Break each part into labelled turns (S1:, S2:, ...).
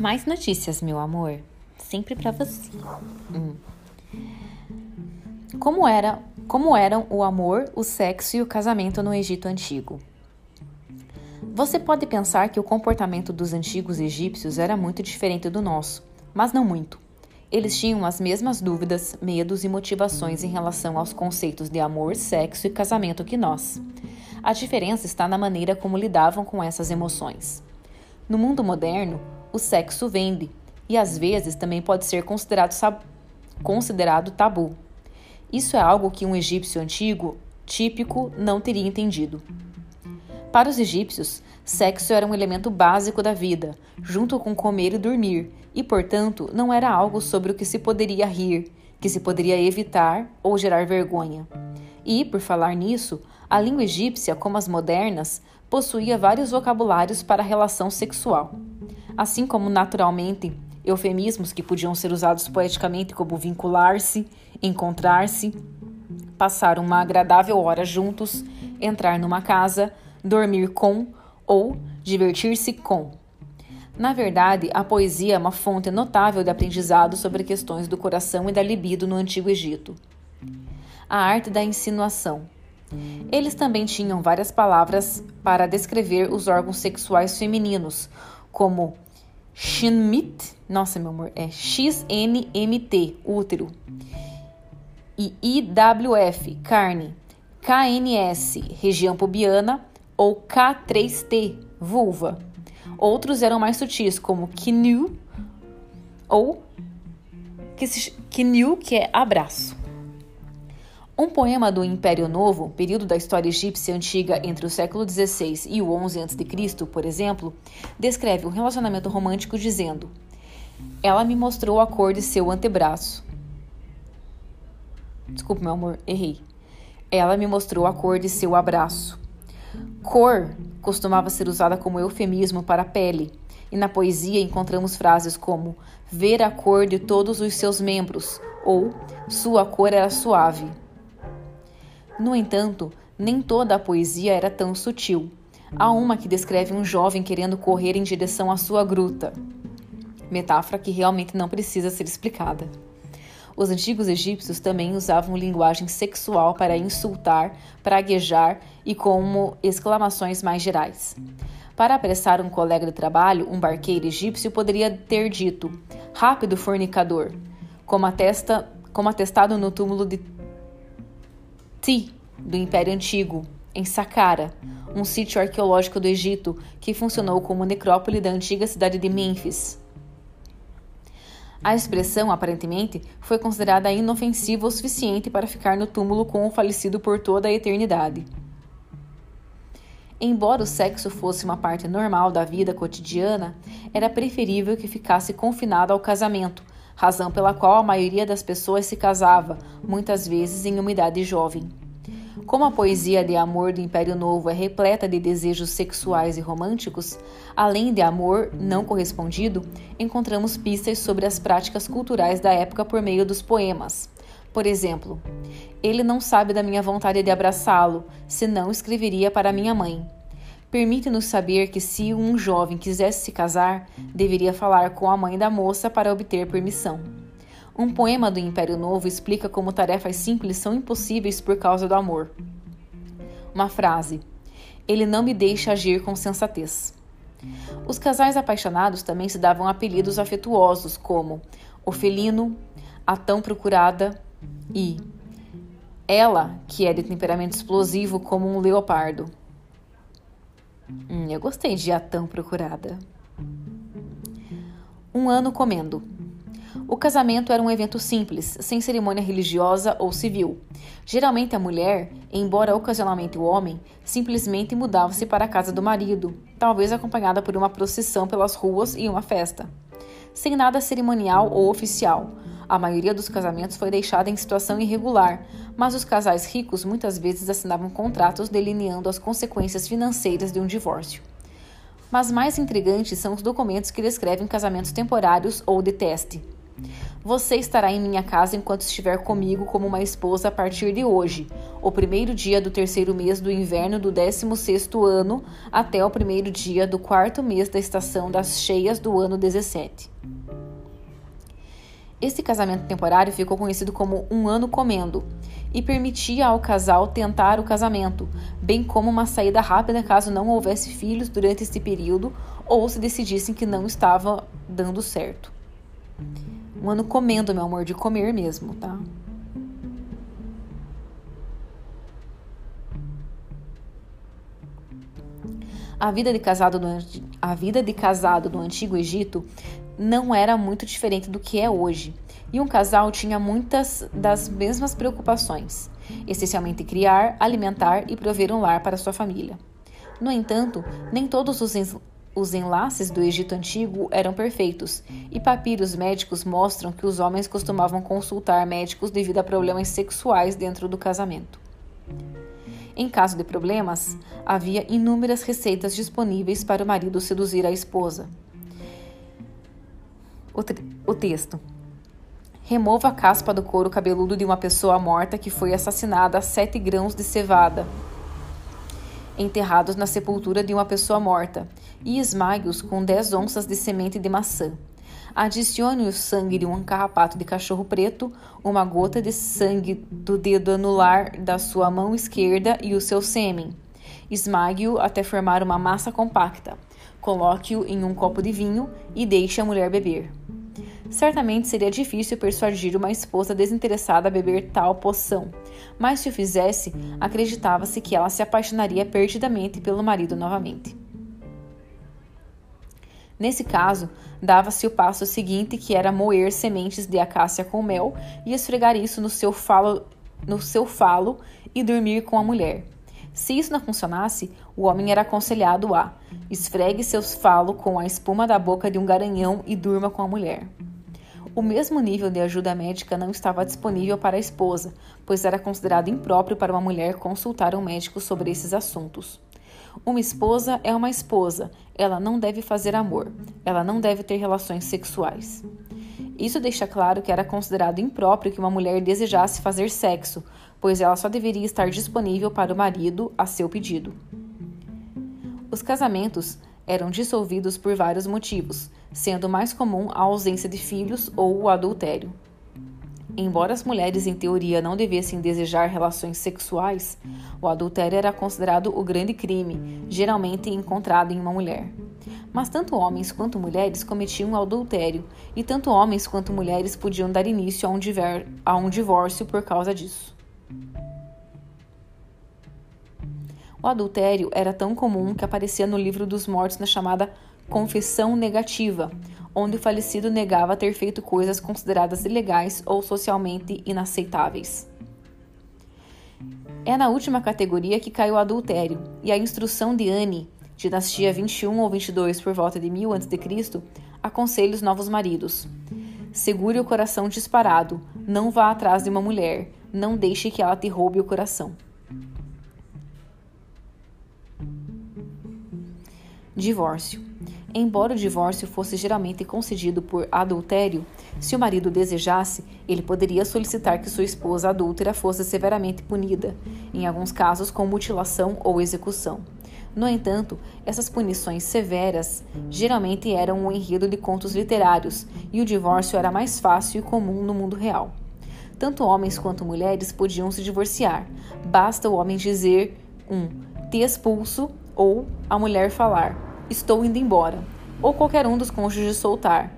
S1: Mais notícias, meu amor. Sempre para você. Hum. Como era, como eram o amor, o sexo e o casamento no Egito antigo? Você pode pensar que o comportamento dos antigos egípcios era muito diferente do nosso, mas não muito. Eles tinham as mesmas dúvidas, medos e motivações em relação aos conceitos de amor, sexo e casamento que nós. A diferença está na maneira como lidavam com essas emoções. No mundo moderno, o sexo vende e às vezes também pode ser considerado, considerado tabu. Isso é algo que um egípcio antigo, típico, não teria entendido. Para os egípcios, sexo era um elemento básico da vida, junto com comer e dormir, e, portanto, não era algo sobre o que se poderia rir, que se poderia evitar ou gerar vergonha. E, por falar nisso, a língua egípcia, como as modernas, possuía vários vocabulários para a relação sexual. Assim como, naturalmente, eufemismos que podiam ser usados poeticamente como vincular-se, encontrar-se, passar uma agradável hora juntos, entrar numa casa, dormir com ou divertir-se com. Na verdade, a poesia é uma fonte notável de aprendizado sobre questões do coração e da libido no Antigo Egito. A arte da insinuação. Eles também tinham várias palavras para descrever os órgãos sexuais femininos, como Shinmit, nossa meu amor, é XNMT, útero, e IWF, carne, KNS, região pubiana, ou K3T, vulva. Outros eram mais sutis, como Kinu ou Kinu, que é abraço. Um poema do Império Novo, período da história egípcia antiga entre o século XVI e o 11 a.C., por exemplo, descreve um relacionamento romântico dizendo: Ela me mostrou a cor de seu antebraço. Desculpe, meu amor, errei. Ela me mostrou a cor de seu abraço. Cor costumava ser usada como eufemismo para pele, e na poesia encontramos frases como ver a cor de todos os seus membros ou sua cor era suave. No entanto, nem toda a poesia era tão sutil. Há uma que descreve um jovem querendo correr em direção à sua gruta. Metáfora que realmente não precisa ser explicada. Os antigos egípcios também usavam linguagem sexual para insultar, praguejar e como exclamações mais gerais. Para apressar um colega de trabalho, um barqueiro egípcio poderia ter dito: Rápido, fornicador! Como, atesta, como atestado no túmulo de Ti, do Império Antigo, em Saqqara, um sítio arqueológico do Egito que funcionou como necrópole da antiga cidade de Mênfis. A expressão, aparentemente, foi considerada inofensiva o suficiente para ficar no túmulo com o falecido por toda a eternidade. Embora o sexo fosse uma parte normal da vida cotidiana, era preferível que ficasse confinado ao casamento, razão pela qual a maioria das pessoas se casava, muitas vezes em uma idade jovem. Como a poesia de amor do Império Novo é repleta de desejos sexuais e românticos, além de amor não correspondido, encontramos pistas sobre as práticas culturais da época por meio dos poemas. Por exemplo, ele não sabe da minha vontade de abraçá-lo, senão escreveria para minha mãe. Permite-nos saber que, se um jovem quisesse se casar, deveria falar com a mãe da moça para obter permissão. Um poema do Império Novo explica como tarefas simples são impossíveis por causa do amor. Uma frase: Ele não me deixa agir com sensatez. Os casais apaixonados também se davam apelidos afetuosos como o felino, a tão procurada e ela, que é de temperamento explosivo como um leopardo. Hum, eu gostei de a tão procurada. Um ano comendo. O casamento era um evento simples, sem cerimônia religiosa ou civil. Geralmente a mulher, embora ocasionalmente o homem, simplesmente mudava-se para a casa do marido, talvez acompanhada por uma procissão pelas ruas e uma festa. Sem nada cerimonial ou oficial, a maioria dos casamentos foi deixada em situação irregular, mas os casais ricos muitas vezes assinavam contratos delineando as consequências financeiras de um divórcio. Mas mais intrigantes são os documentos que descrevem casamentos temporários ou de teste. Você estará em minha casa enquanto estiver comigo como uma esposa a partir de hoje, o primeiro dia do terceiro mês do inverno do décimo sexto ano, até o primeiro dia do quarto mês da estação das cheias do ano 17. Esse casamento temporário ficou conhecido como um ano comendo e permitia ao casal tentar o casamento, bem como uma saída rápida caso não houvesse filhos durante este período ou se decidissem que não estava dando certo. Um ano comendo, meu amor, de comer mesmo, tá? A vida de casado do, a vida de casado do antigo Egito não era muito diferente do que é hoje. E um casal tinha muitas das mesmas preocupações, essencialmente criar, alimentar e prover um lar para sua família. No entanto, nem todos os os enlaces do Egito Antigo eram perfeitos, e papiros médicos mostram que os homens costumavam consultar médicos devido a problemas sexuais dentro do casamento. Em caso de problemas, havia inúmeras receitas disponíveis para o marido seduzir a esposa. O, o texto. Remova a caspa do couro cabeludo de uma pessoa morta que foi assassinada a sete grãos de cevada enterrados na sepultura de uma pessoa morta, e esmague-os com 10 onças de semente de maçã. Adicione o sangue de um carrapato de cachorro preto, uma gota de sangue do dedo anular da sua mão esquerda e o seu sêmen. Esmague-o até formar uma massa compacta. Coloque-o em um copo de vinho e deixe a mulher beber. Certamente seria difícil persuadir uma esposa desinteressada a beber tal poção, mas se o fizesse, acreditava-se que ela se apaixonaria perdidamente pelo marido novamente. Nesse caso, dava-se o passo seguinte, que era moer sementes de acácia com mel e esfregar isso no seu falo, no seu falo e dormir com a mulher. Se isso não funcionasse, o homem era aconselhado a esfregue seus falo com a espuma da boca de um garanhão e durma com a mulher. O mesmo nível de ajuda médica não estava disponível para a esposa, pois era considerado impróprio para uma mulher consultar um médico sobre esses assuntos. Uma esposa é uma esposa, ela não deve fazer amor, ela não deve ter relações sexuais. Isso deixa claro que era considerado impróprio que uma mulher desejasse fazer sexo, pois ela só deveria estar disponível para o marido a seu pedido. Os casamentos eram dissolvidos por vários motivos, sendo mais comum a ausência de filhos ou o adultério. Embora as mulheres, em teoria, não devessem desejar relações sexuais, o adultério era considerado o grande crime, geralmente encontrado em uma mulher. Mas tanto homens quanto mulheres cometiam adultério, e tanto homens quanto mulheres podiam dar início a um, diver, a um divórcio por causa disso. O adultério era tão comum que aparecia no livro dos mortos na chamada confissão negativa, onde o falecido negava ter feito coisas consideradas ilegais ou socialmente inaceitáveis. É na última categoria que cai o adultério, e a instrução de Anne, dinastia 21 ou 22 por volta de 1000 a.C., aconselha os novos maridos. Segure o coração disparado, não vá atrás de uma mulher, não deixe que ela te roube o coração. Divórcio. Embora o divórcio fosse geralmente concedido por adultério, se o marido desejasse, ele poderia solicitar que sua esposa adúltera fosse severamente punida, em alguns casos com mutilação ou execução. No entanto, essas punições severas geralmente eram um enredo de contos literários e o divórcio era mais fácil e comum no mundo real. Tanto homens quanto mulheres podiam se divorciar, basta o homem dizer um te expulso ou a mulher falar Estou indo embora. Ou qualquer um dos cônjuges soltar.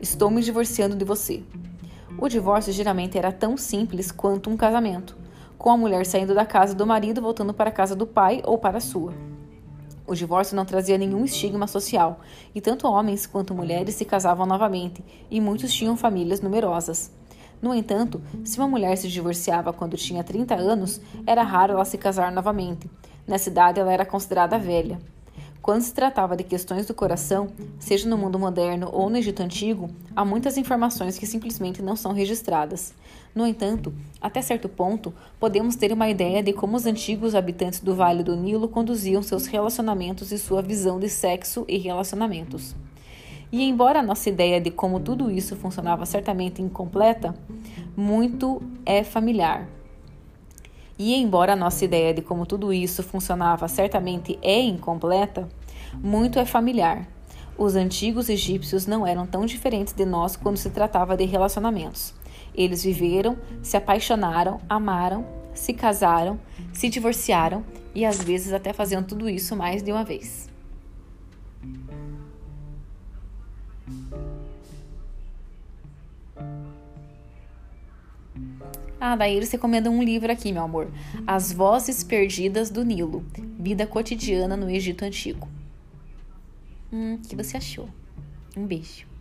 S1: Estou me divorciando de você. O divórcio geralmente era tão simples quanto um casamento, com a mulher saindo da casa do marido voltando para a casa do pai ou para a sua. O divórcio não trazia nenhum estigma social, e tanto homens quanto mulheres se casavam novamente, e muitos tinham famílias numerosas. No entanto, se uma mulher se divorciava quando tinha 30 anos, era raro ela se casar novamente. Nessa idade, ela era considerada velha. Quando se tratava de questões do coração, seja no mundo moderno ou no Egito Antigo, há muitas informações que simplesmente não são registradas. No entanto, até certo ponto, podemos ter uma ideia de como os antigos habitantes do Vale do Nilo conduziam seus relacionamentos e sua visão de sexo e relacionamentos. E embora a nossa ideia de como tudo isso funcionava certamente incompleta, muito é familiar. E embora a nossa ideia de como tudo isso funcionava certamente é incompleta, muito é familiar. Os antigos egípcios não eram tão diferentes de nós quando se tratava de relacionamentos. Eles viveram, se apaixonaram, amaram, se casaram, se divorciaram e às vezes até faziam tudo isso mais de uma vez. Ah, daí eles recomendam um livro aqui, meu amor. As Vozes Perdidas do Nilo. Vida cotidiana no Egito Antigo. Hum, o que você achou? Um beijo.